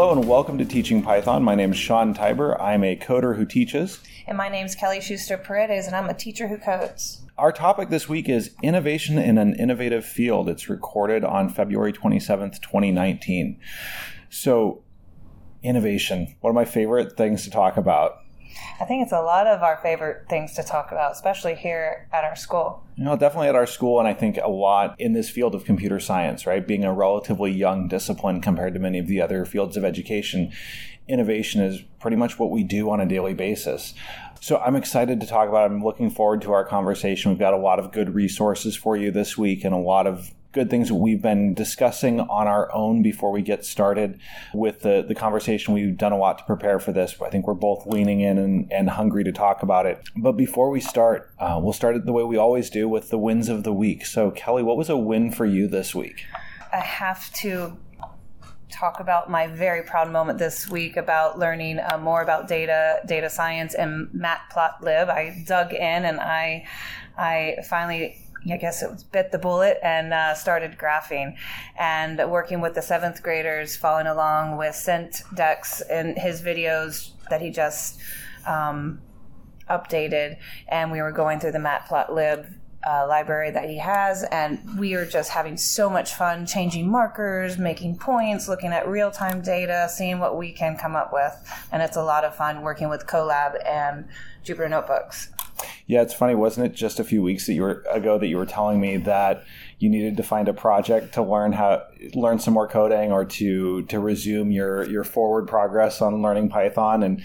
Hello and welcome to Teaching Python. My name is Sean Tibor. I'm a coder who teaches. And my name is Kelly Schuster Paredes, and I'm a teacher who codes. Our topic this week is innovation in an innovative field. It's recorded on February 27th, 2019. So, innovation, one of my favorite things to talk about. I think it's a lot of our favorite things to talk about, especially here at our school. Know, definitely at our school, and I think a lot in this field of computer science, right? Being a relatively young discipline compared to many of the other fields of education, innovation is pretty much what we do on a daily basis. So I'm excited to talk about it. I'm looking forward to our conversation. We've got a lot of good resources for you this week and a lot of good things we've been discussing on our own before we get started with the, the conversation. We've done a lot to prepare for this. I think we're both leaning in and, and hungry to talk about it. But before we start, uh, we'll start it the way we always do with the wins of the week. So, Kelly, what was a win for you this week? I have to talk about my very proud moment this week about learning uh, more about data, data science, and Matplotlib. I dug in and I, I finally I guess it was bit the bullet and uh, started graphing and working with the seventh graders, following along with Sent Dex and his videos that he just um, updated. And we were going through the Matplotlib uh, library that he has, and we are just having so much fun changing markers, making points, looking at real time data, seeing what we can come up with. And it's a lot of fun working with Colab and Jupyter Notebooks. Yeah, it's funny, wasn't it? Just a few weeks that you were ago that you were telling me that you needed to find a project to learn how learn some more coding or to to resume your your forward progress on learning Python and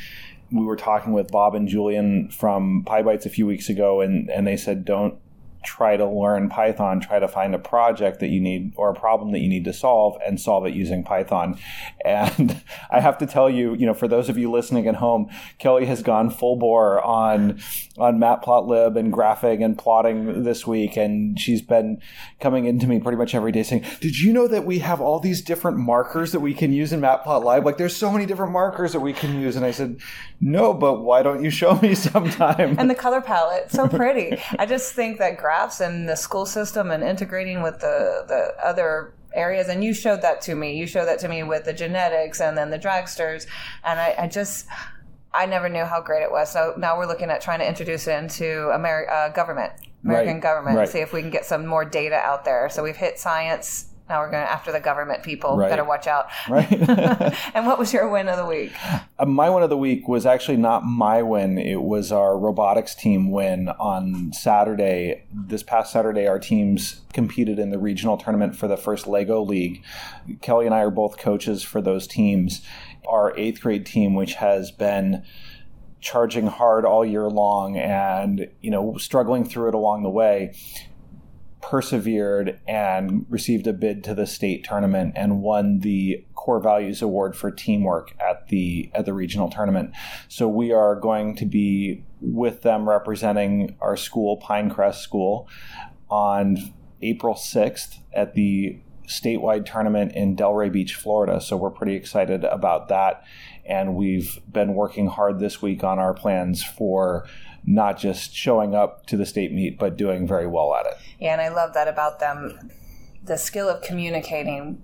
we were talking with Bob and Julian from PyBites a few weeks ago and and they said don't try to learn Python, try to find a project that you need or a problem that you need to solve and solve it using Python. And I have to tell you, you know, for those of you listening at home, Kelly has gone full bore on on Matplotlib and graphing and plotting this week, and she's been coming into me pretty much every day saying, "Did you know that we have all these different markers that we can use in Matplotlib? Like, there's so many different markers that we can use." And I said, "No, but why don't you show me sometime?" And the color palette, so pretty. I just think that graph and the school system and integrating with the, the other areas and you showed that to me you showed that to me with the genetics and then the dragsters and I, I just I never knew how great it was. So now we're looking at trying to introduce it into Ameri- uh, government, American right. government, right. see if we can get some more data out there. So we've hit science now we're going after the government people. Right. Better watch out. Right. and what was your win of the week? Uh, my win of the week was actually not my win. It was our robotics team win on Saturday. This past Saturday, our teams competed in the regional tournament for the first Lego League. Kelly and I are both coaches for those teams. Our eighth grade team, which has been charging hard all year long and you know struggling through it along the way persevered and received a bid to the state tournament and won the core values award for teamwork at the at the regional tournament. So we are going to be with them representing our school pinecrest school on april 6th at the statewide tournament in delray beach florida. So we're pretty excited about that. And we've been working hard this week on our plans for not just showing up to the state meet, but doing very well at it. Yeah, and I love that about them. The skill of communicating.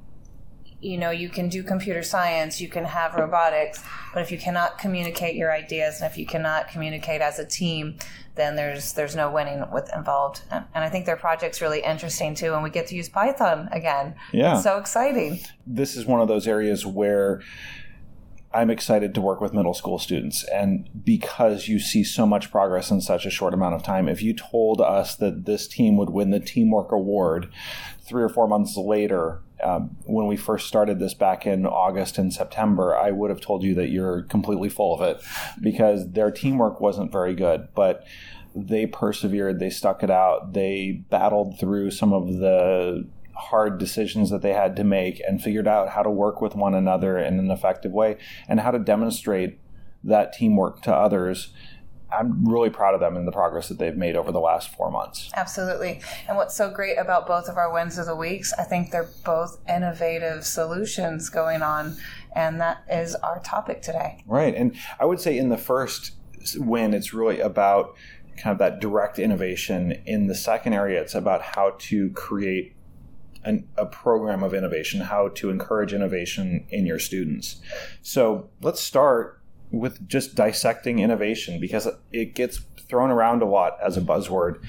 You know, you can do computer science, you can have robotics, but if you cannot communicate your ideas and if you cannot communicate as a team, then there's there's no winning with involved. And, and I think their project's really interesting too, and we get to use Python again. Yeah, it's so exciting. This is one of those areas where I'm excited to work with middle school students. And because you see so much progress in such a short amount of time, if you told us that this team would win the Teamwork Award three or four months later, um, when we first started this back in August and September, I would have told you that you're completely full of it because their teamwork wasn't very good. But they persevered, they stuck it out, they battled through some of the hard decisions that they had to make and figured out how to work with one another in an effective way and how to demonstrate that teamwork to others. I'm really proud of them and the progress that they've made over the last four months. Absolutely. And what's so great about both of our wins of the weeks, I think they're both innovative solutions going on. And that is our topic today. Right. And I would say in the first win, it's really about kind of that direct innovation. In the second area, it's about how to create an, a program of innovation, how to encourage innovation in your students. So let's start with just dissecting innovation because it gets thrown around a lot as a buzzword.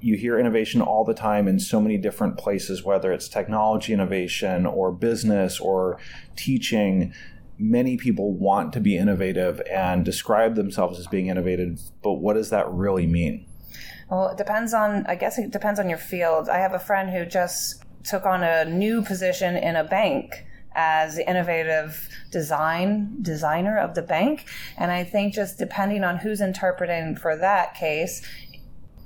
You hear innovation all the time in so many different places, whether it's technology innovation or business or teaching. Many people want to be innovative and describe themselves as being innovative, but what does that really mean? Well, it depends on, I guess it depends on your field. I have a friend who just took on a new position in a bank as the innovative design designer of the bank. And I think just depending on who's interpreting for that case,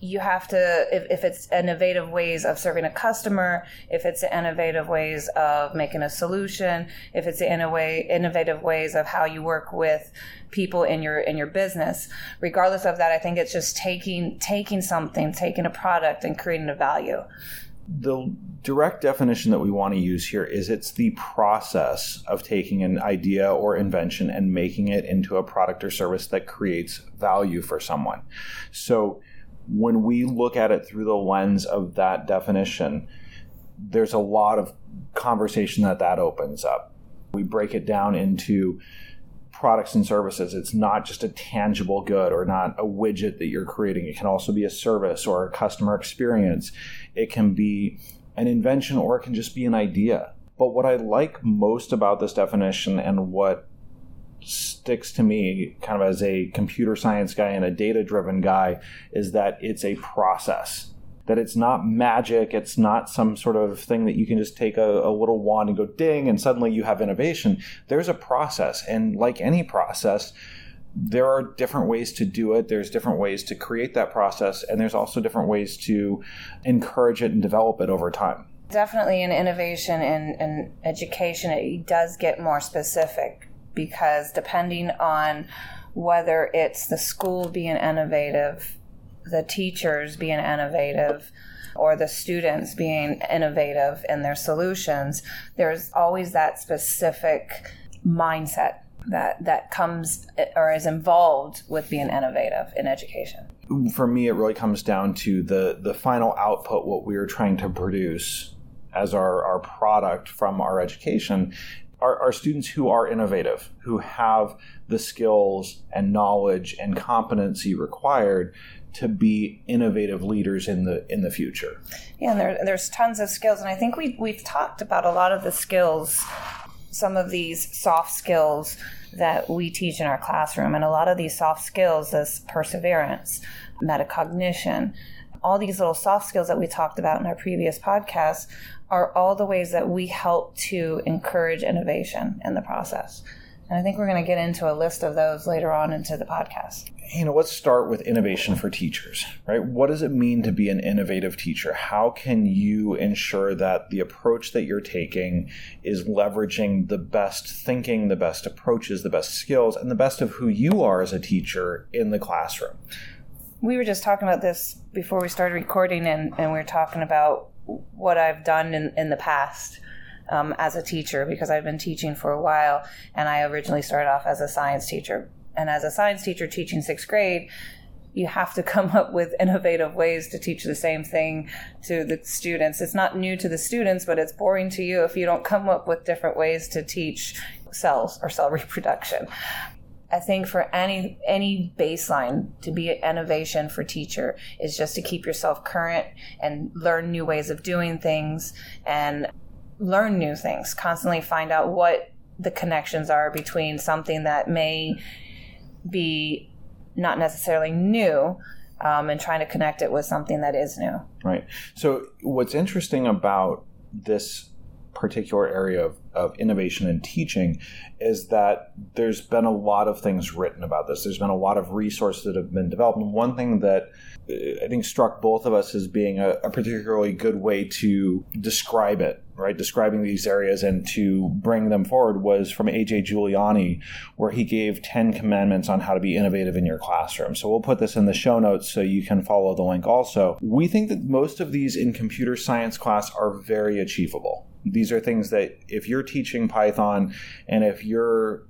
you have to if, if it's innovative ways of serving a customer if it's innovative ways of making a solution if it's in a way innovative ways of how you work with people in your in your business regardless of that i think it's just taking taking something taking a product and creating a value the direct definition that we want to use here is it's the process of taking an idea or invention and making it into a product or service that creates value for someone. So when we look at it through the lens of that definition, there's a lot of conversation that that opens up. We break it down into products and services. It's not just a tangible good or not a widget that you're creating. It can also be a service or a customer experience. It can be an invention or it can just be an idea. But what I like most about this definition and what sticks to me kind of as a computer science guy and a data driven guy is that it's a process that it's not magic. It's not some sort of thing that you can just take a, a, little wand and go ding and suddenly you have innovation. There's a process. And like any process, there are different ways to do it. There's different ways to create that process. And there's also different ways to encourage it and develop it over time. Definitely in innovation and, and education, it does get more specific because depending on whether it's the school being innovative the teachers being innovative or the students being innovative in their solutions, there's always that specific mindset that that comes or is involved with being innovative in education. For me, it really comes down to the the final output, what we are trying to produce as our, our product from our education are, are students who are innovative, who have the skills and knowledge and competency required to be innovative leaders in the in the future. Yeah, and there, there's tons of skills, and I think we we've talked about a lot of the skills, some of these soft skills that we teach in our classroom, and a lot of these soft skills as perseverance, metacognition, all these little soft skills that we talked about in our previous podcast are all the ways that we help to encourage innovation in the process. And I think we're going to get into a list of those later on into the podcast. You know, let's start with innovation for teachers, right? What does it mean to be an innovative teacher? How can you ensure that the approach that you're taking is leveraging the best thinking, the best approaches, the best skills, and the best of who you are as a teacher in the classroom? We were just talking about this before we started recording, and, and we were talking about what I've done in, in the past um, as a teacher because I've been teaching for a while, and I originally started off as a science teacher. And as a science teacher teaching sixth grade, you have to come up with innovative ways to teach the same thing to the students. It's not new to the students, but it's boring to you if you don't come up with different ways to teach cells or cell reproduction. I think for any any baseline to be innovation for teacher is just to keep yourself current and learn new ways of doing things and learn new things, constantly find out what the connections are between something that may be not necessarily new um, and trying to connect it with something that is new. Right. So, what's interesting about this particular area of, of innovation and teaching is that there's been a lot of things written about this. There's been a lot of resources that have been developed. And one thing that uh, I think struck both of us as being a, a, particularly good way to describe it, right? Describing these areas and to bring them forward was from AJ Juliani, where he gave 10 commandments on how to be innovative in your classroom. So we'll put this in the show notes so you can follow the link also. We think that most of these in computer science class are very achievable. These are things that if you're teaching Python and if you're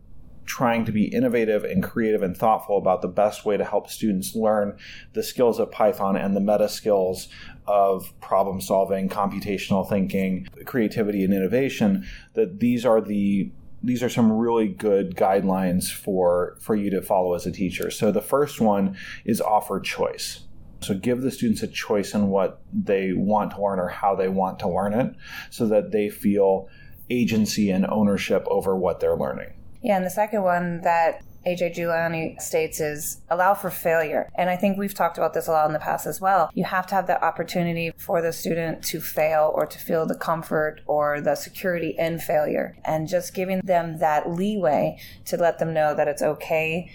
trying to be innovative and creative and thoughtful about the best way to help students learn the skills of Python and the meta skills of problem solving, computational thinking, creativity, and innovation, that these are the these are some really good guidelines for for you to follow as a teacher. So the first one is offer choice. So give the students a choice in what they want to learn or how they want to learn it so that they feel agency and ownership over what they're learning. Yeah, and the second one that AJ Juliani states is allow for failure. And I think we've talked about this a lot in the past as well. You have to have the opportunity for the student to fail or to feel the comfort or the security in failure. And just giving them that leeway to let them know that it's okay,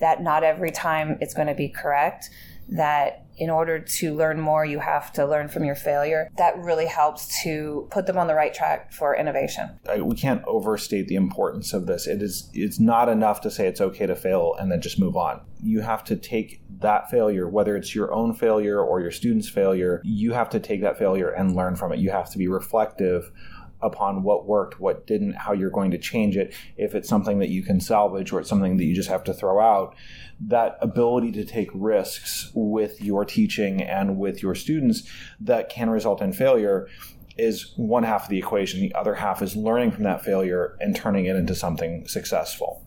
that not every time it's going to be correct, that in order to learn more, you have to learn from your failure. That really helps to put them on the right track for innovation. We can't overstate the importance of this. It is it's not enough to say it's okay to fail and then just move on. You have to take that failure, whether it's your own failure or your student's failure, you have to take that failure and learn from it. You have to be reflective upon what worked, what didn't, how you're going to change it, if it's something that you can salvage or it's something that you just have to throw out. That ability to take risks with your teaching and with your students that can result in failure is one half of the equation. The other half is learning from that failure and turning it into something successful.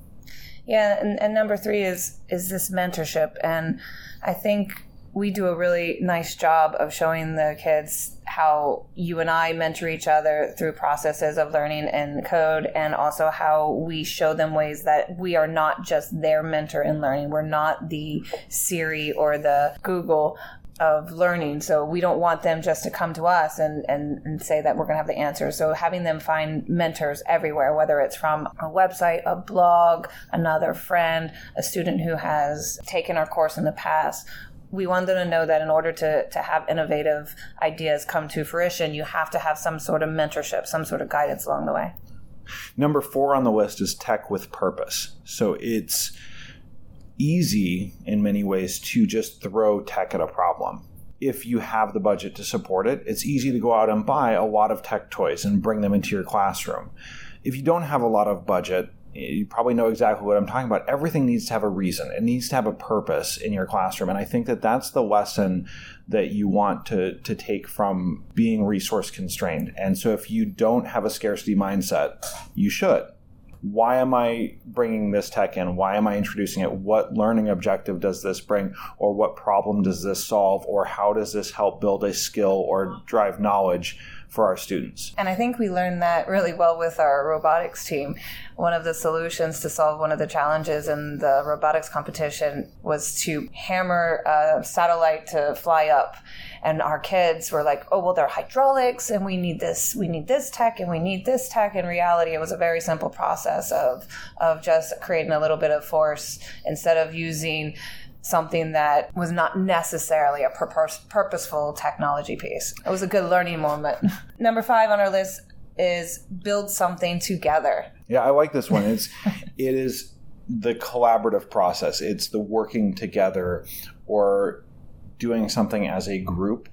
Yeah, and, and number three is is this mentorship, and I think we do a really nice job of showing the kids how you and I mentor each other through processes of learning and code, and also how we show them ways that we are not just their mentor in learning. We're not the Siri or the Google of learning. So we don't want them just to come to us and, and, and say that we're going to have the answers. So having them find mentors everywhere, whether it's from a website, a blog, another friend, a student who has taken our course in the past, we want them to know that in order to, to have innovative ideas come to fruition, you have to have some sort of mentorship, some sort of guidance along the way. Number four on the list is tech with purpose. So it's easy in many ways to just throw tech at a problem. If you have the budget to support it, it's easy to go out and buy a lot of tech toys and bring them into your classroom. If you don't have a lot of budget, you probably know exactly what I'm talking about. Everything needs to have a reason. It needs to have a purpose in your classroom. And I think that that's the lesson that you want to, to take from being resource constrained. And so if you don't have a scarcity mindset, you should. Why am I bringing this tech in? Why am I introducing it? What learning objective does this bring? Or what problem does this solve? Or how does this help build a skill or drive knowledge? For our students. And I think we learned that really well with our robotics team. One of the solutions to solve one of the challenges in the robotics competition was to hammer a satellite to fly up. And our kids were like, oh, well, they're hydraulics and we need this, we need this tech and we need this tech. In reality, it was a very simple process of, of just creating a little bit of force instead of using something that was not necessarily a purpose, purposeful technology piece. It was a good learning moment. Number five on our list is build something together. Yeah, I like this one. It's it is the collaborative process. It's the working together or doing something as a group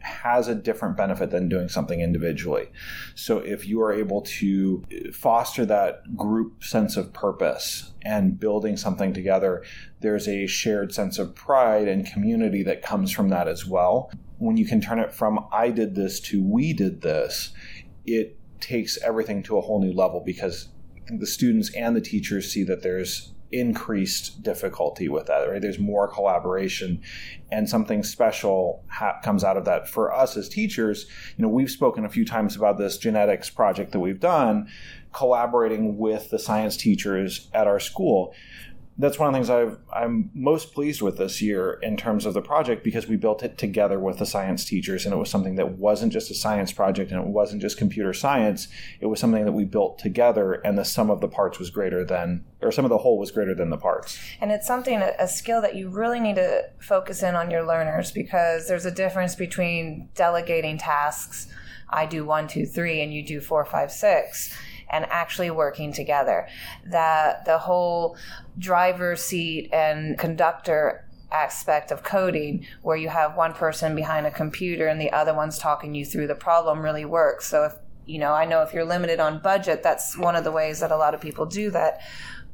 has a different benefit than doing something individually. So if you are able to foster that group sense of purpose and building something together, there's a shared sense of pride and community that comes from that as well. When you can turn it from I did this to we did this, it takes everything to a whole new level because the students and the teachers see that there's increased difficulty with that right? There's more collaboration and something special ha- comes out of that. For us as teachers you know we've spoken a few times about this genetics project that we've done collaborating with the science teachers at our school that's one of the things I've, I'm most pleased with this year in terms of the project because we built it together with the science teachers and it was something that wasn't just a science project and it wasn't just computer science. It was something that we built together and the sum of the parts was greater than, or some of the whole was greater than the parts. And it's something, a skill that you really need to focus in on your learners because there's a difference between delegating tasks. I do one, two, three, and you do four, five, six and actually working together. That the whole driver seat and conductor aspect of coding where you have one person behind a computer and the other one's talking you through the problem really works. So if you know, I know if you're limited on budget, that's one of the ways that a lot of people do that.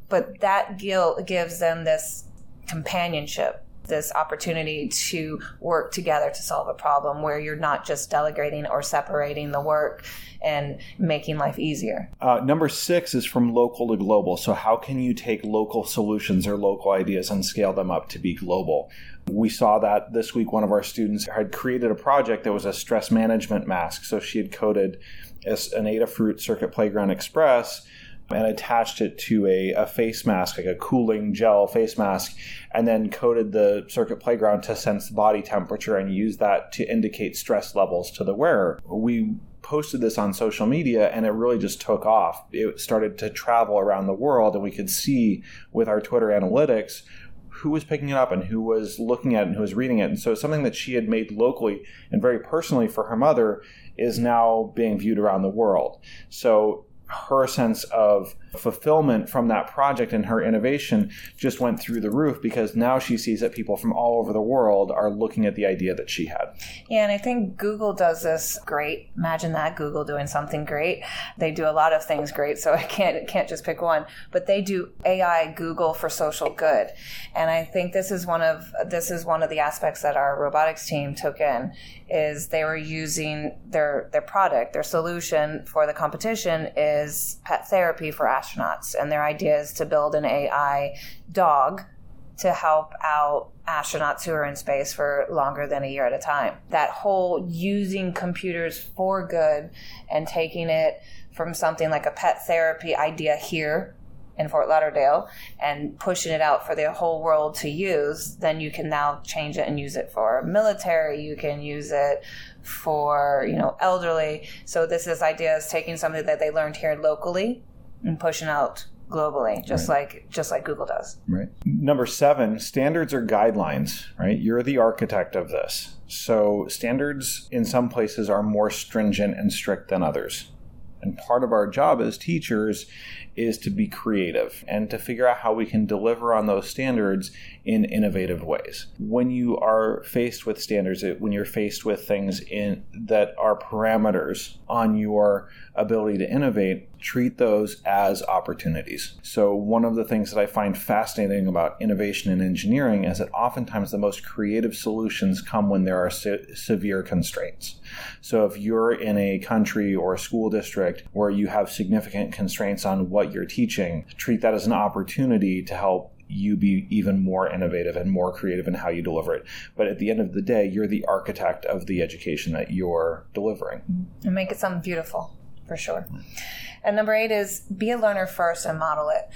but that guilt gives them this companionship this opportunity to work together to solve a problem where you're not just delegating or separating the work and making life easier. Uh, number six is from local to global. So, how can you take local solutions or local ideas and scale them up to be global? We saw that this week. One of our students had created a project that was a stress management mask. So, she had coded an Adafruit Circuit Playground Express and attached it to a, a, face mask, like a cooling gel face mask, and then coated the circuit playground to sense body temperature and use that to indicate stress levels to the wearer. We posted this on social media and it really just took off. It started to travel around the world, and we could see with our Twitter analytics who was picking it up and who was looking at it and who was reading it. And so something that she had made locally and very personally for her mother is now being viewed around the world. So her sense of fulfillment from that project and her innovation just went through the roof because now she sees that people from all over the world are looking at the idea that she had. Yeah, and I think Google does this great. Imagine that Google doing something great. They do a lot of things great, so I can't can't just pick one. But they do AI Google for social good, and I think this is one of this is one of the aspects that our robotics team took in is they were using their their product, their solution for the competition is pet therapy for and their idea is to build an AI dog to help out astronauts who are in space for longer than a year at a time. That whole using computers for good and taking it from something like a pet therapy idea here in Fort Lauderdale and pushing it out for the whole world to use, then you can now change it and use it for military. You can use it for, you know, elderly. So this is idea is taking something that they learned here locally and pushing out globally just right. like just like google does. Right. Number seven standards are guidelines right? You're the architect of this. So standards in some places are more stringent and strict than others. And part of our job as teachers is to be creative and to figure out how we can deliver on those standards in innovative ways. When you are faced with standards, when you're faced with things in that are parameters on your ability to innovate, treat those as opportunities. So, one of the things that I find fascinating about innovation in engineering is that oftentimes the most creative solutions come when there are se- severe constraints. So, if you're in a country or a school district where you have significant constraints on what you're teaching, treat that as an opportunity to help you be even more innovative and more creative in how you deliver it. But at the end of the day, you're the architect of the education that you're delivering. And make it something beautiful, for sure. And number eight is be a learner first and model it.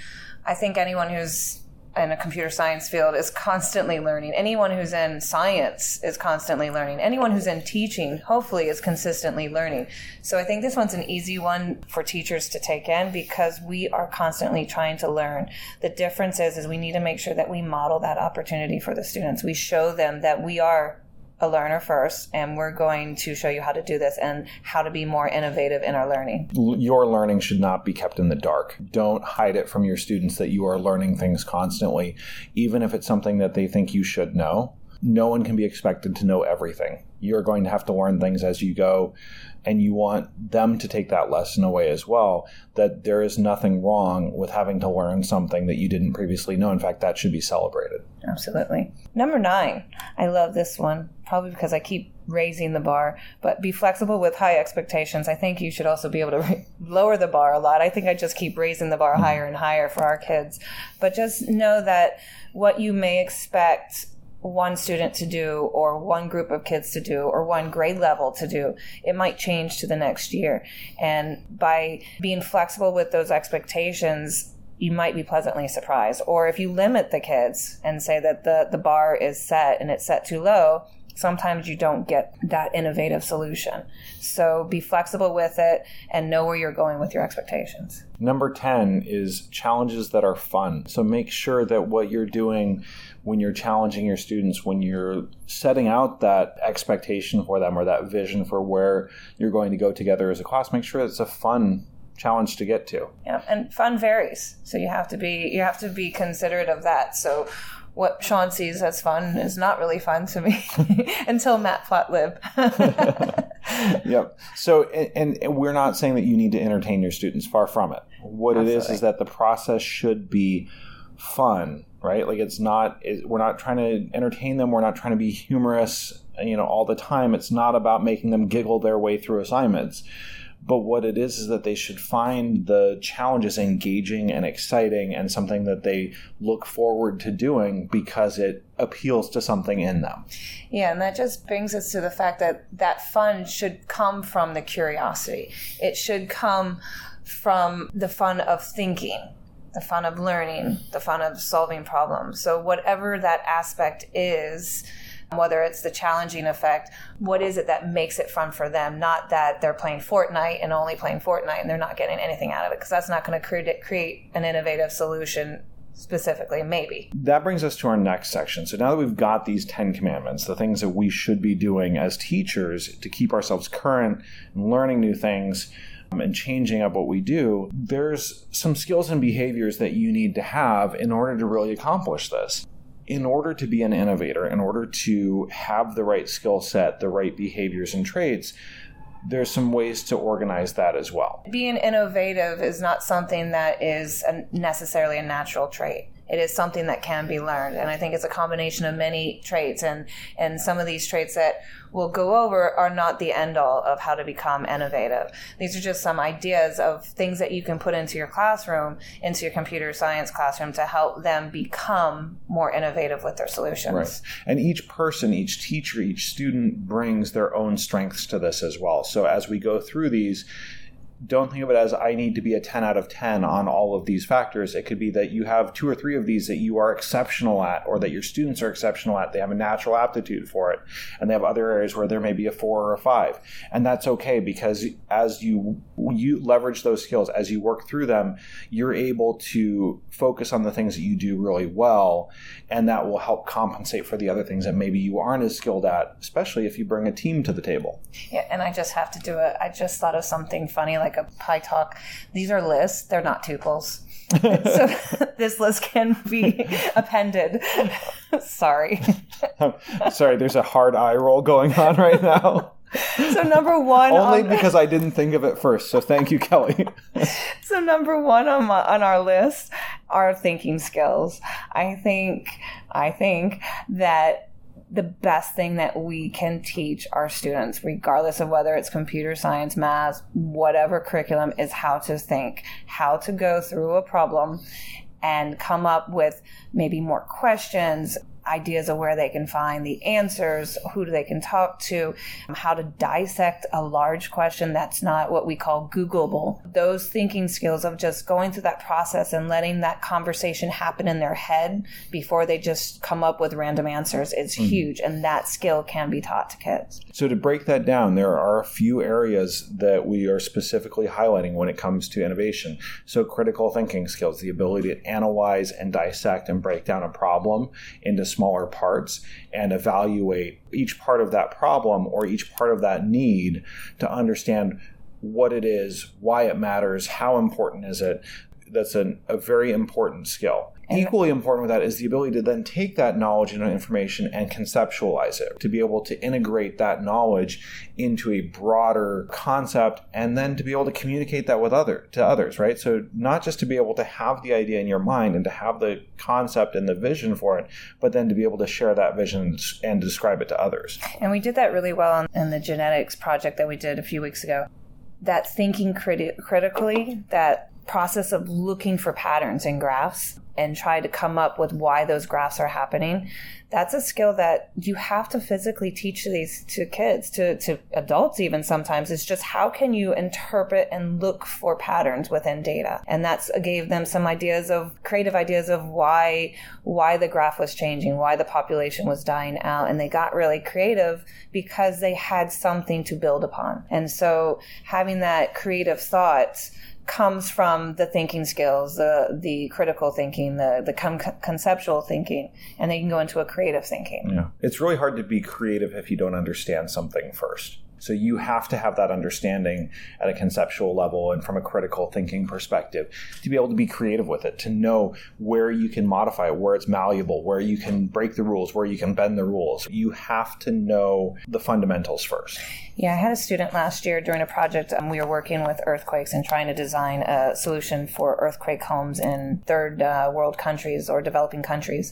I think anyone who's in a computer science field is constantly learning. Anyone who's in science is constantly learning. Anyone who's in teaching, hopefully, is consistently learning. So I think this one's an easy one for teachers to take in because we are constantly trying to learn. The difference is, is we need to make sure that we model that opportunity for the students. We show them that we are a learner first, and we're going to show you how to do this and how to be more innovative in our learning. Your learning should not be kept in the dark. Don't hide it from your students that you are learning things constantly, even if it's something that they think you should know. No one can be expected to know everything. You're going to have to learn things as you go and you want them to take that lesson away as well that there is nothing wrong with having to learn something that you didn't previously know. In fact that should be celebrated. Absolutely. Number nine. I love this one probably because i keep raising the bar but be flexible with high expectations. I think you should also be able to re- lower the bar a lot. I think i just keep raising the bar mm-hmm. higher and higher for our kids. But just know that what you may expect one student to do or one group of kids to do or one grade level to do it might change to the next year and by being flexible with those expectations you might be pleasantly surprised or if you limit the kids and say that the, the bar is set and it's set too low sometimes you don't get that innovative solution. So be flexible with it and know where you're going with your expectations. Number 10 is challenges that are fun. So make sure that what you're doing when you're challenging your students, when you're setting out that expectation for them or that vision for where you're going to go together as a class, make sure it's a fun challenge to get to. Yeah, and fun varies. So you have to be you have to be considerate of that. So what Sean sees as fun is not really fun to me until matplotlib. yep. So, and, and, we're not saying that you need to entertain your students. Far from it. What Absolutely. it is is that the process should be fun, right? Like it's not. It, we're not trying to entertain them. We're not trying to be humorous, you know, all the time. It's not about making them giggle their way through assignments but what it is is that they should find the challenges engaging and exciting and something that they look forward to doing because it appeals to something in them. Yeah, and that just brings us to the fact that that fun should come from the curiosity. It should come from the fun of thinking the fun of learning, the fun of solving problems. So, whatever that aspect is, whether it's the challenging effect, what is it that makes it fun for them? Not that they're playing Fortnite and only playing Fortnite and they're not getting anything out of it, because that's not going to create, an innovative solution specifically, maybe. That brings us to our next section. So now that we've got these 10 commandments, the things that we should be doing as teachers to keep ourselves current and learning new things and changing up what we do, there's some skills and behaviors that you need to have in order to really accomplish this in order to be an innovator, in order to have the right skill set, the right behaviors and traits, there's some ways to organize that as well. Being innovative is not something that is necessarily a natural trait it is something that can be learned. And i think it's a combination of many traits and and some of these traits that we'll go over are not the end all of how to become innovative. These are just some ideas of things that you can put into your classroom into your computer science classroom to help them become more innovative with their solutions. Right. And each person each teacher each student brings their own strengths to this as well. So as we go through these don't think of it as I need to be a 10 out of 10 on all of these factors. It could be that you have two or three of these that you are exceptional at, or that your students are exceptional at. They have a natural aptitude for it. And they have other areas where there may be a four or a five. And that's okay because as you, you leverage those skills, as you work through them, you're able to focus on the things that you do really well. And that will help compensate for the other things that maybe you aren't as skilled at, especially if you bring a team to the table. Yeah. And I just have to do it. I just thought of something funny. Like like a PyTalk. These are lists, they're not tuples. so this list can be appended. Sorry. Sorry, there's a hard eye roll going on right now. So number one, only on, because I didn't think of it first. So thank you, Kelly. so number one on my, on our list are thinking skills. I think I think that the best thing that we can teach our students, regardless of whether it's computer science, math, whatever curriculum, is how to think, how to go through a problem and come up with maybe more questions, ideas of where they can find the answers, who they can talk to, how to dissect a large question that's not what we call Googleable. Those thinking skills of just going through that process and letting that conversation happen in their head before they just come up with random answers is mm-hmm. huge. And that skill can be taught to kids. So, to break that down, there are a few areas that we are specifically highlighting when it comes to innovation. So, critical thinking skills, the ability to analyze and dissect and break down a problem into smaller parts and evaluate each part of that problem or each part of that need to understand what it is, why it matters, how important is it. That's an, a very important skill. Equally important with that is the ability to then take that knowledge and information and conceptualize it, to be able to integrate that knowledge into a broader concept and then to be able to communicate that with other to others, right? So not just to be able to have the idea in your mind and to have the concept and the vision for it, but then to be able to share that vision and describe it to others. And we did that really well in the genetics project that we did a few weeks ago. That thinking criti- critically, that process of looking for patterns in graphs and try to come up with why those graphs are happening that's a skill that you have to physically teach these to kids to, to adults even sometimes. It's just how can you interpret and look for patterns within data? And that's gave them some ideas of creative ideas of why why the graph was changing why the population was dying out. And they got really creative because they had something to build upon. And so having that creative thought comes from the thinking skills, the the critical thinking, the the con- conceptual thinking, and they can go into a creative thinking. Yeah, it's really hard to be creative if you don't understand something first. So you have to have that understanding at a conceptual level and from a critical thinking perspective to be able to be creative with it, to know where you can modify it, where it's malleable, where you can break the rules, where you can bend the rules. You have to know the fundamentals first. Yeah, I had a student last year during a project. Um, we were working with earthquakes and trying to design a solution for earthquake homes in third uh, world countries or developing countries.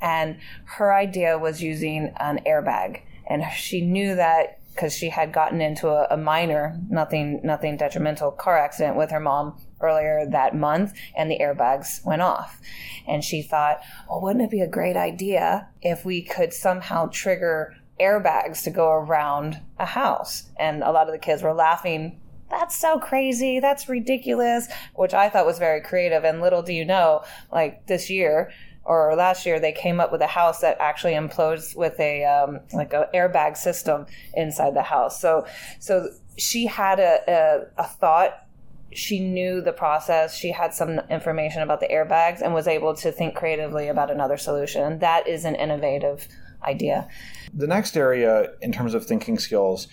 And her idea was using an airbag. And she knew that because she had gotten into a, a, minor, nothing, nothing detrimental car accident with her mom earlier that month, and the airbags went off. And she thought, well, wouldn't it be a great idea if we could somehow trigger airbags to go around a house? And a lot of the kids were laughing that's so crazy. That's ridiculous, which I thought was very creative. And little do you know, like this year, or last year they came up with a house that actually implodes with a um, like an airbag system inside the house. So so she had a, a, a thought. She knew the process. She had some information about the airbags and was able to think creatively about another solution. And that is an innovative idea. The next area in terms of thinking skills,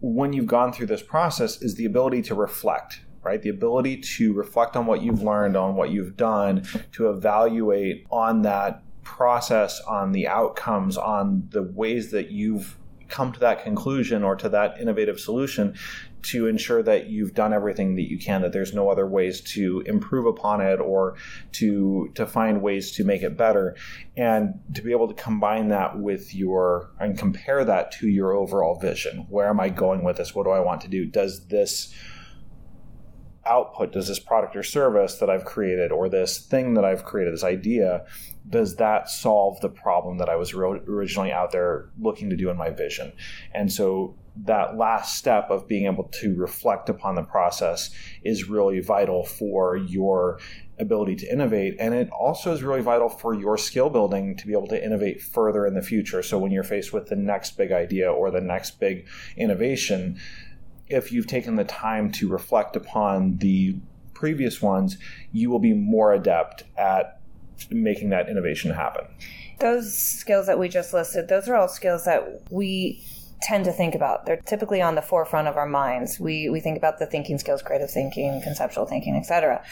when you've gone through this process, is the ability to reflect right? The ability to reflect on what you've learned, on what you've done, to evaluate on that process, on the outcomes, on the ways that you've come to that conclusion or to that innovative solution to ensure that you've done everything that you can that there's no other ways to improve upon it or to to find ways to make it better. And to be able to combine that with your and compare that to your overall vision. Where am i going with this? What do i want to do? Does this output does this product or service that I've created or this thing that I've created, this idea, does that solve the problem that I was originally out there looking to do in my vision? And so that last step of being able to reflect upon the process is really vital for your ability to innovate. And it also is really vital for your skill building to be able to innovate further in the future. So when you're faced with the next big idea or the next big innovation, if you've taken the time to reflect upon the previous ones, you will be more adept at making that innovation happen. Those skills that we just listed, those are all skills that we tend to think about. They're typically on the forefront of our minds. We we think about the thinking skills, creative thinking, conceptual thinking, etc.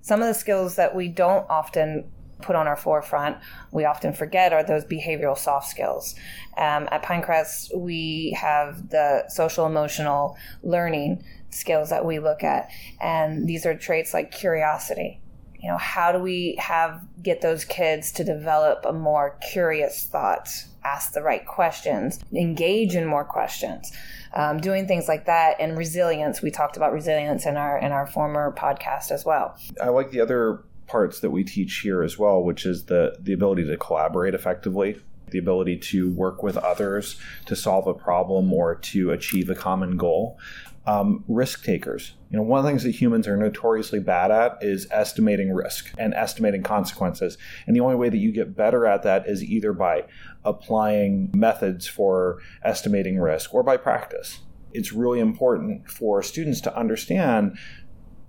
Some of the skills that we don't often put on our forefront, we often forget are those behavioral soft skills. Um, at Pinecrest, we have the social emotional learning skills that we look at, and these are traits like curiosity. You know, how do we have get those kids to develop a more curious thought, ask the right questions, engage in more questions? Um, doing things like that and resilience. We talked about resilience in our in our former podcast as well. I like the other parts that we teach here as well, which is the the ability to collaborate effectively, the ability to work with others to solve a problem or to achieve a common goal. Um, risk takers. You know, one of the things that humans are notoriously bad at is estimating risk and estimating consequences. And the only way that you get better at that is either by applying methods for estimating risk or by practice. It's really important for students to understand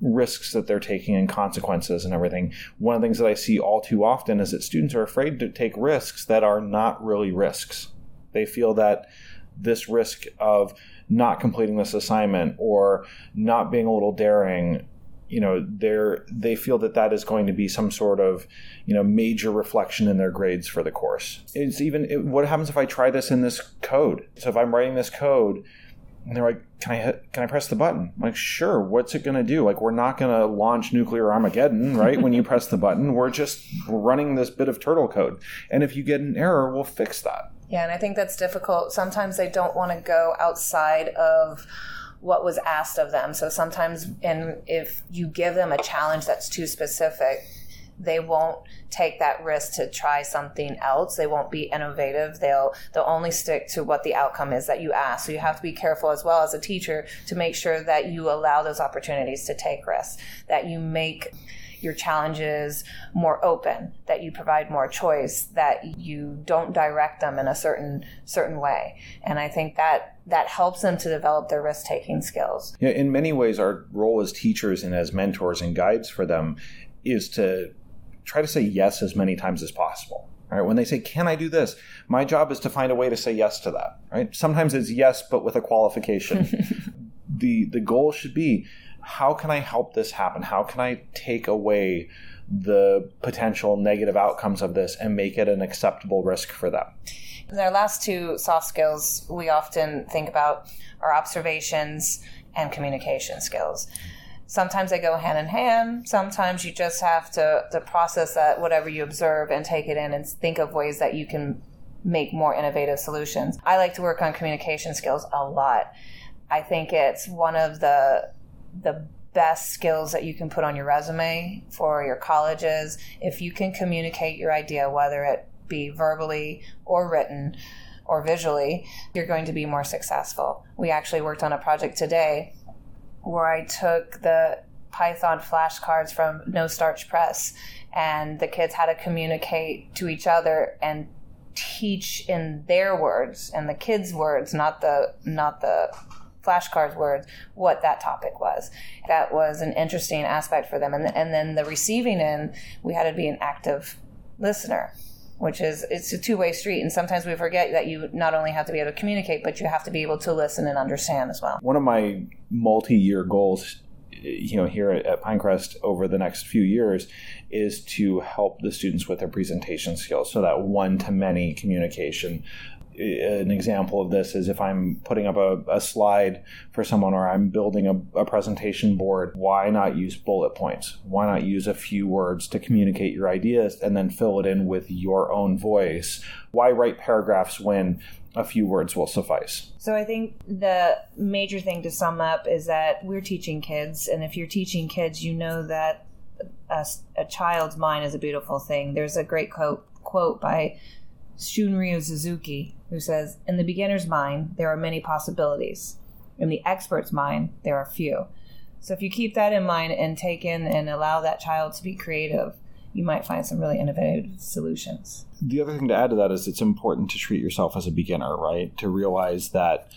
risks that they're taking and consequences and everything. One of the things that I see all too often is that students are afraid to take risks that are not really risks. They feel that this risk of not completing this assignment or not being a little daring you know they're they feel that that is going to be some sort of you know major reflection in their grades for the course it's even it, what happens if i try this in this code so if i'm writing this code and they're like, "Can I can I press the button?" I'm like, "Sure." What's it going to do? Like, we're not going to launch nuclear Armageddon, right? when you press the button, we're just running this bit of turtle code, and if you get an error, we'll fix that. Yeah, and I think that's difficult. Sometimes they don't want to go outside of what was asked of them. So sometimes, and if you give them a challenge that's too specific, they won't take that risk to try something else. They won't be innovative. They'll they'll only stick to what the outcome is that you ask. So you have to be careful as well as a teacher to make sure that you allow those opportunities to take risks, that you make your challenges more open, that you provide more choice, that you don't direct them in a certain certain way. And I think that that helps them to develop their risk taking skills. Yeah, in many ways, our role as teachers and as mentors and guides for them is to try to say yes as many times as possible Right? When they say, "Can I do this?" My job is to find a way to say yes to that. Right? Sometimes it's yes, but with a qualification. the the goal should be, how can I help this happen? How can I take away the potential negative outcomes of this and make it an acceptable risk for them? Our last two soft skills we often think about are observations and communication skills. Sometimes they go hand in hand. Sometimes you just have to, to process that whatever you observe and take it in and think of ways that you can make more innovative solutions. I like to work on communication skills a lot. I think it's one of the the best skills that you can put on your resume for your colleges if you can communicate your idea whether it be verbally or written or visually you're going to be more successful we actually worked on a project today where i took the python flashcards from no starch press and the kids had to communicate to each other and teach in their words and the kids words not the not the flashcards words what that topic was. That was an interesting aspect for them. And, and then the receiving end, we had to be an active listener which is it's a two-way street and sometimes we forget that you not only have to be able to communicate but you have to be able to listen and understand as well. One of my multi-year goals you know here at pinecrest over the next few years is to help the students with their presentation skills so that one-to-many communication an example of this is if I'm putting up a, a slide for someone or I'm building a, a, presentation board, why not use bullet points? Why not use a few words to communicate your ideas and then fill it in with your own voice? Why write paragraphs when a few words will suffice? So I think the major thing to sum up is that we're teaching kids, and if you're teaching kids, you know that a, a child's mind is a beautiful thing. There's a great quote quote by Shunryu Suzuki, who says, In the beginner's mind, there are many possibilities. In the expert's mind, there are few. So if you keep that in mind and take in and allow that child to be creative, you might find some really innovative solutions. The other thing to add to that is it's important to treat yourself as a beginner, right? To realize that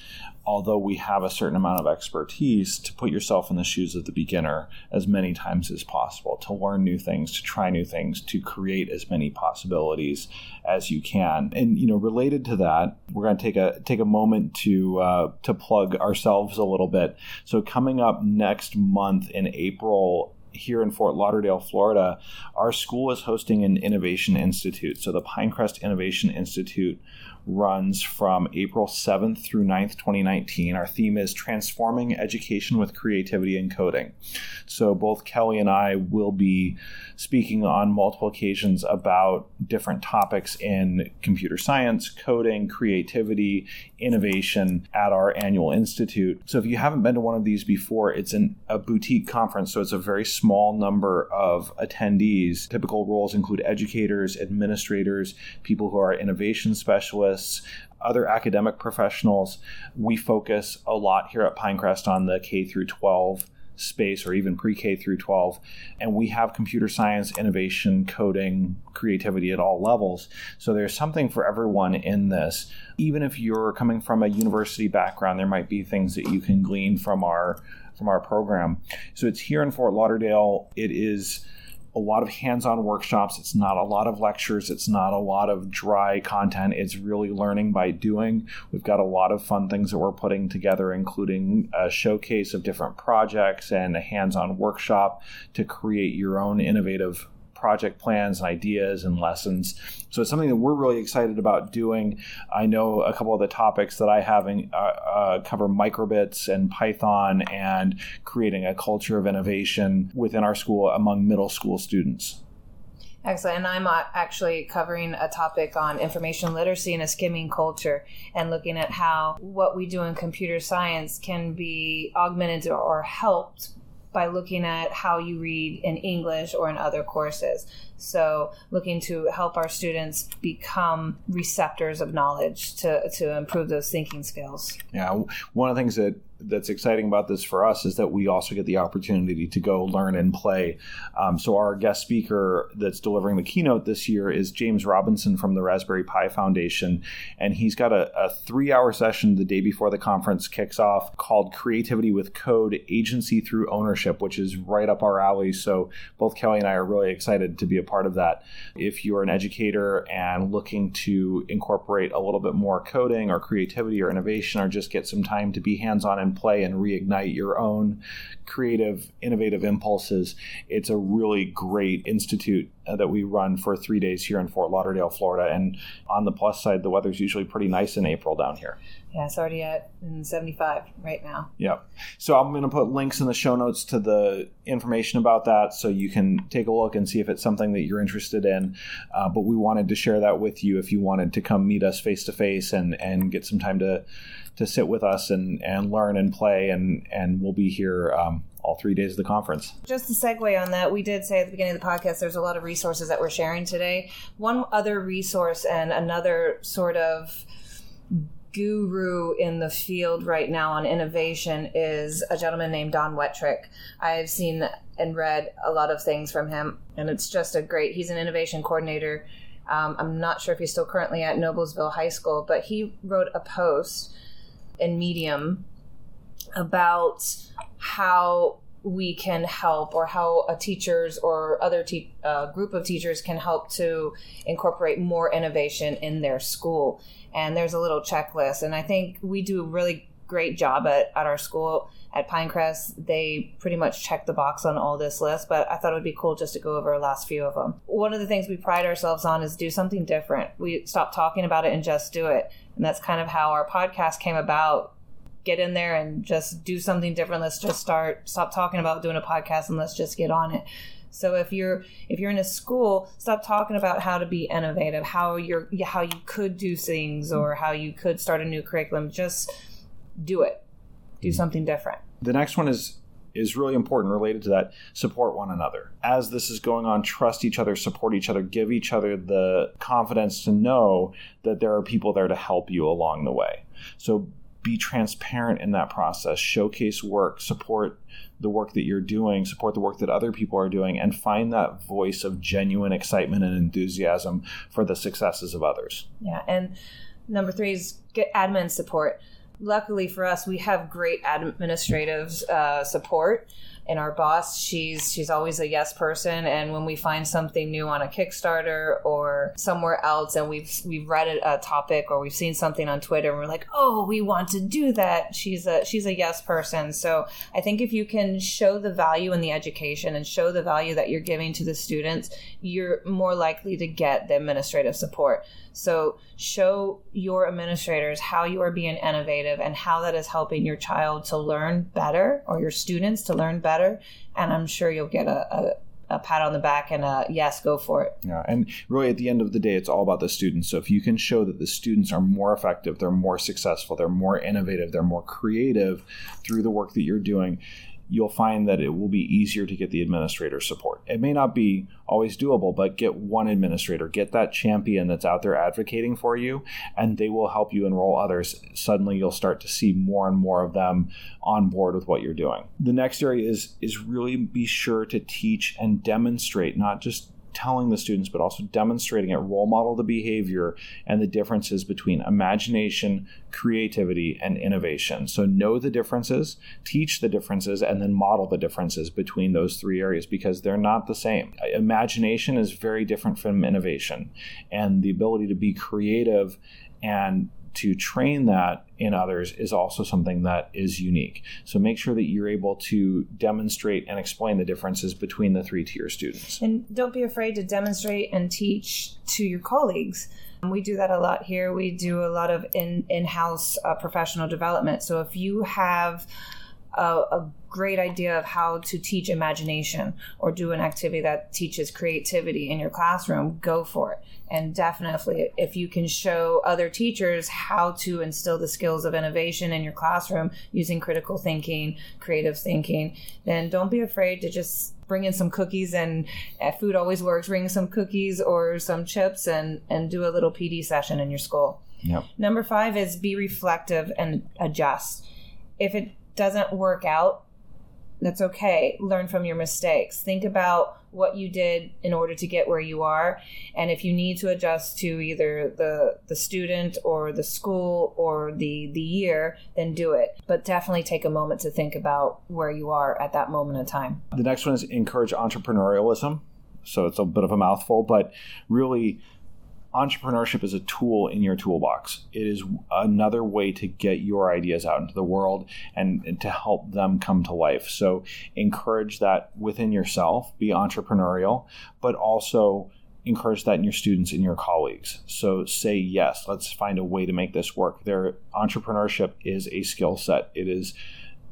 although we have a certain amount of expertise, to put yourself in the shoes of the beginner as many times as possible, to learn new things, to try new things, to create as many possibilities as you can. And you know, related to that, we're going to take a take a moment to uh, to plug ourselves a little bit. So coming up next month in April here in Fort Lauderdale, Florida, our school is hosting an innovation institute. So the Pinecrest Innovation Institute runs from April 7th through 9th, 2019. Our theme is Transforming Education with Creativity and Coding. So both Kelly and I will be speaking on multiple occasions about different topics in computer science, coding, creativity, innovation at our annual institute. So if you haven't been to one of these before, it's an, a boutique conference, so it's a very small number of attendees. Typical roles include educators, administrators, people who are innovation specialists other academic professionals. We focus a lot here at Pinecrest on the K through 12 space or even pre-K through 12 and we have computer science innovation coding creativity at all levels. So there's something for everyone in this. Even if you're coming from a university background there might be things that you can glean from our from our program. So it's here in Fort Lauderdale. It is a lot of hands-on workshops. It's not a lot of lectures. It's not a lot of dry content. It's really learning by doing. We've got a lot of fun things that we're putting together including a showcase of different projects and a hands-on workshop to create your own innovative project plans and ideas and lessons. So it's something that we're really excited about doing. I know a couple of the topics that I have in, uh, uh, cover microbits and Python and creating a culture of innovation within our school among middle school students. Excellent. And I'm uh, actually covering a topic on information literacy and a skimming culture and looking at how what we do in computer science can be augmented or helped by looking at how you read in English or in other courses. So, looking to help our students become receptors of knowledge to, to improve those thinking skills. Yeah, one of the things that that's exciting about this for us is that we also get the opportunity to go learn and play. Um, so our guest speaker that's delivering the keynote this year is James Robinson from the Raspberry Pi Foundation, and he's got a, a three-hour session the day before the conference kicks off called "Creativity with Code: Agency Through Ownership," which is right up our alley. So both Kelly and I are really excited to be a part of that. If you're an educator and looking to incorporate a little bit more coding or creativity or innovation, or just get some time to be hands-on and play and reignite your own creative, innovative impulses. It's a really great institute uh, that we run for three days here in Fort Lauderdale, Florida. And on the plus side, the weather's usually pretty nice in April down here. Yeah, it's already at 75 right now. Yep. So I'm going to put links in the show notes to the information about that so you can take a look and see if it's something that you're interested in. Uh, but we wanted to share that with you if you wanted to come meet us face to face and and get some time to to sit with us and, and learn and play. And, and we'll be here um, all three days of the conference. Just to segue on that, we did say at the beginning of the podcast there's a lot of resources that we're sharing today. One other resource and another sort of guru in the field right now on innovation is a gentleman named Don Wetrick. I've seen and read a lot of things from him, and it's just a great. He's an innovation coordinator. Um, I'm not sure if he's still currently at Noblesville High School, but he wrote a post in Medium about how we can help or how a teachers or other te- uh, group of teachers can help to incorporate more innovation in their school. And there's a little checklist. And i think we do a really great job at, at our school at pinecrest they pretty much check the box on all this list but i thought it would be cool just to go over the last few of them one of the things we pride ourselves on is do something different we stop talking about it and just do it and that's kind of how our podcast came about. Get in there and just do something different. Let's just start, stop talking about doing a podcast and let's just get on it. So if you're if you're in a school, stop talking about how to be innovative, how you're how you could do things or how you could start a new curriculum. Just do it. Do mm-hmm. something different. The next one is is really important related to that. Support one another. As this is going on, trust each other, support each other, give each other the confidence to know that there are people there to help you along the way. So be transparent in that process, showcase work, support the work that you're doing, support the work that other people are doing, and find that voice of genuine excitement and enthusiasm for the successes of others. Yeah. And number three is get admin support luckily for us, we have great administrative uh, support. And our boss, she's she's always a yes person. And when we find something new on a Kickstarter or somewhere else, and we've we've read a, a topic or we've seen something on Twitter, and we're like, oh, we want to do that. She's a she's a yes person. So I think if you can show the value in the education and show the value that you're giving to the students, you're more likely to get the administrative support. So show your administrators how you are being innovative and how that is helping your child to learn better or your students to learn better. And I'm sure you'll get a, a a pat on the back and a yes, go for it. Yeah, and really at the end of the day, it's all about the students. So if you can show that the students are more effective, they're more successful, they're more innovative, they're more creative through the work that you're doing, you'll find that it will be easier to get the administrator support. It may not be always doable, but get one administrator, get that champion that's out there advocating for you, and they will help you enroll others. Suddenly, you'll start to see more and more of them on board with what you're doing. The next area is is really be sure to teach and demonstrate, not just telling the students, but also demonstrating it, role model the behavior and the differences between imagination, creativity, and innovation. So know the differences, teach the differences, and then model the differences between those three areas because they're not the same. Imagination is very different from innovation, and the ability to be creative and to train that in others is also something that is unique. So make sure that you're able to demonstrate and explain the differences between the three tier students. And don't be afraid to demonstrate and teach to your colleagues. We do that a lot here. We do a lot of in in house uh, professional development. So if you have a, a, great idea of how to teach imagination or do an activity that teaches creativity in your classroom, go for it. And definitely, if you can show other teachers how to instill the skills of innovation in your classroom using critical thinking, creative thinking, then don't be afraid to just bring in some cookies and uh, food always works. Bring some cookies or some chips and, and do a little PD session in your school. Yep. Number five is be reflective and adjust. If it doesn't work out, that's okay. Learn from your mistakes. Think about what you did in order to get where you are, and if you need to adjust to either the the student or the school or the the year, then do it. But definitely take a moment to think about where you are at that moment in time. The next one is encourage entrepreneurialism. So it's a bit of a mouthful, but really entrepreneurship is a tool in your toolbox. It is another way to get your ideas out into the world and, and, to help them come to life. So encourage that within yourself, be entrepreneurial, but also encourage that in your students and your colleagues. So say yes, let's find a way to make this work. Their entrepreneurship is a skill set. It is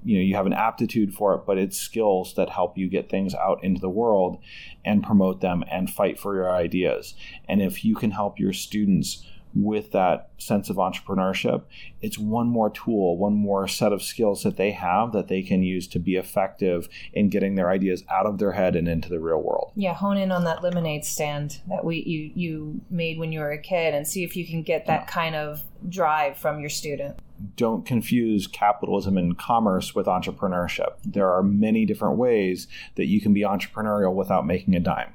you know you have an aptitude for it but it's skills that help you get things out into the world and promote them and fight for your ideas. And if you can help your students with that sense of entrepreneurship it's one more tool one more set of skills that they have that they can use to be effective in getting their ideas out of their head and into the real world yeah hone in on that lemonade stand that we you you made when you were a kid and see if you can get that kind of drive from your student don't confuse capitalism and commerce with entrepreneurship. There are many different ways that you can be entrepreneurial without making a dime.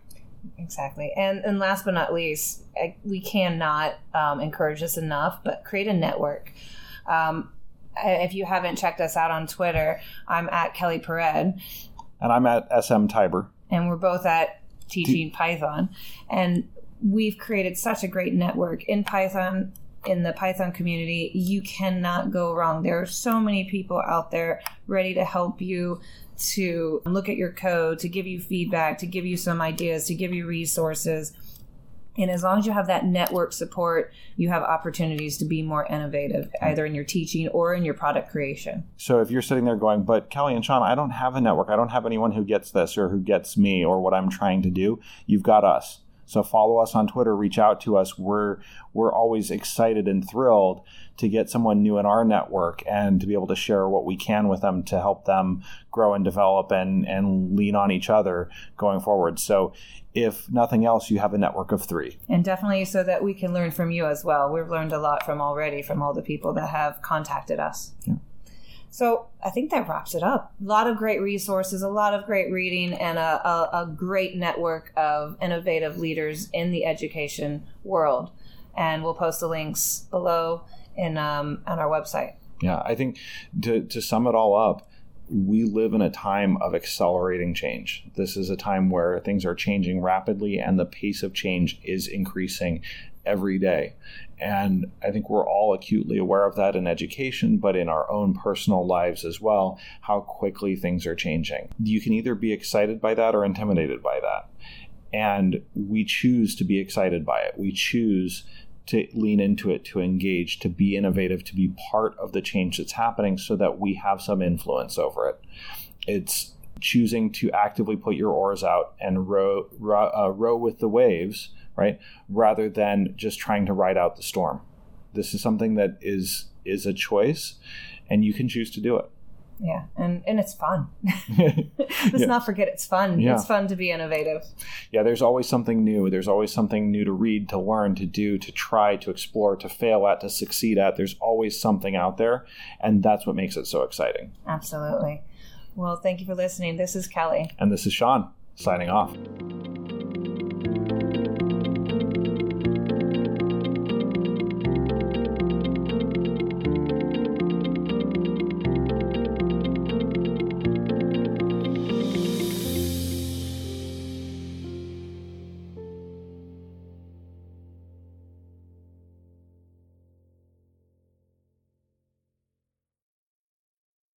Exactly. And, and last but not least, I, we cannot um, encourage this enough, but create a network. Um, if you haven't checked us out on Twitter, I'm at Kelly Pared. And I'm at SM Tibor. And we're both at Teaching T- Python. And we've created such a great network in Python in the Python community, you cannot go wrong. There are so many people out there ready to help you to look at your code, to give you feedback, to give you some ideas, to give you resources. And as long as you have that network support, you have opportunities to be more innovative, either in your teaching or in your product creation. So if you're sitting there going, but Kelly and Sean, I don't have a network, I don't have anyone who gets this or who gets me or what I'm trying to do, you've got us. So follow us on Twitter, reach out to us. We're we're always excited and thrilled to get someone new in our network and to be able to share what we can with them to help them grow and develop and and lean on each other going forward. So if nothing else, you have a network of three. And definitely so that we can learn from you as well. We've learned a lot from already from all the people that have contacted us. Yeah. So I think that wraps it up. A lot of great resources, a lot of great reading, and a, a, a great network of innovative leaders in the education world. And we'll post the links below in um, on our website. Yeah, I think to, to sum it all up, we live in a time of accelerating change. This is a time where things are changing rapidly and the pace of change is increasing every day. And I think we're all acutely aware of that in education, but in our own personal lives as well, how quickly things are changing. You can either be excited by that or intimidated by that. And we choose to be excited by it. We choose to lean into it, to engage, to be innovative, to be part of the change that's happening so that we have some influence over it. It's choosing to actively put your oars out and row, row, uh, row with the waves right? Rather than just trying to ride out the storm. This is something that is is a choice, and you can choose to do it. Yeah, and and it's fun. Let's yeah. not forget it's fun. Yeah. It's fun to be innovative. Yeah, there's always something new. There's always something new to read, to learn, to do, to try, to explore, to fail at, to succeed at. There's always something out there, and that's what makes it so exciting. Absolutely. Well, thank you for listening. This is Kelly. And this is Sean, signing off.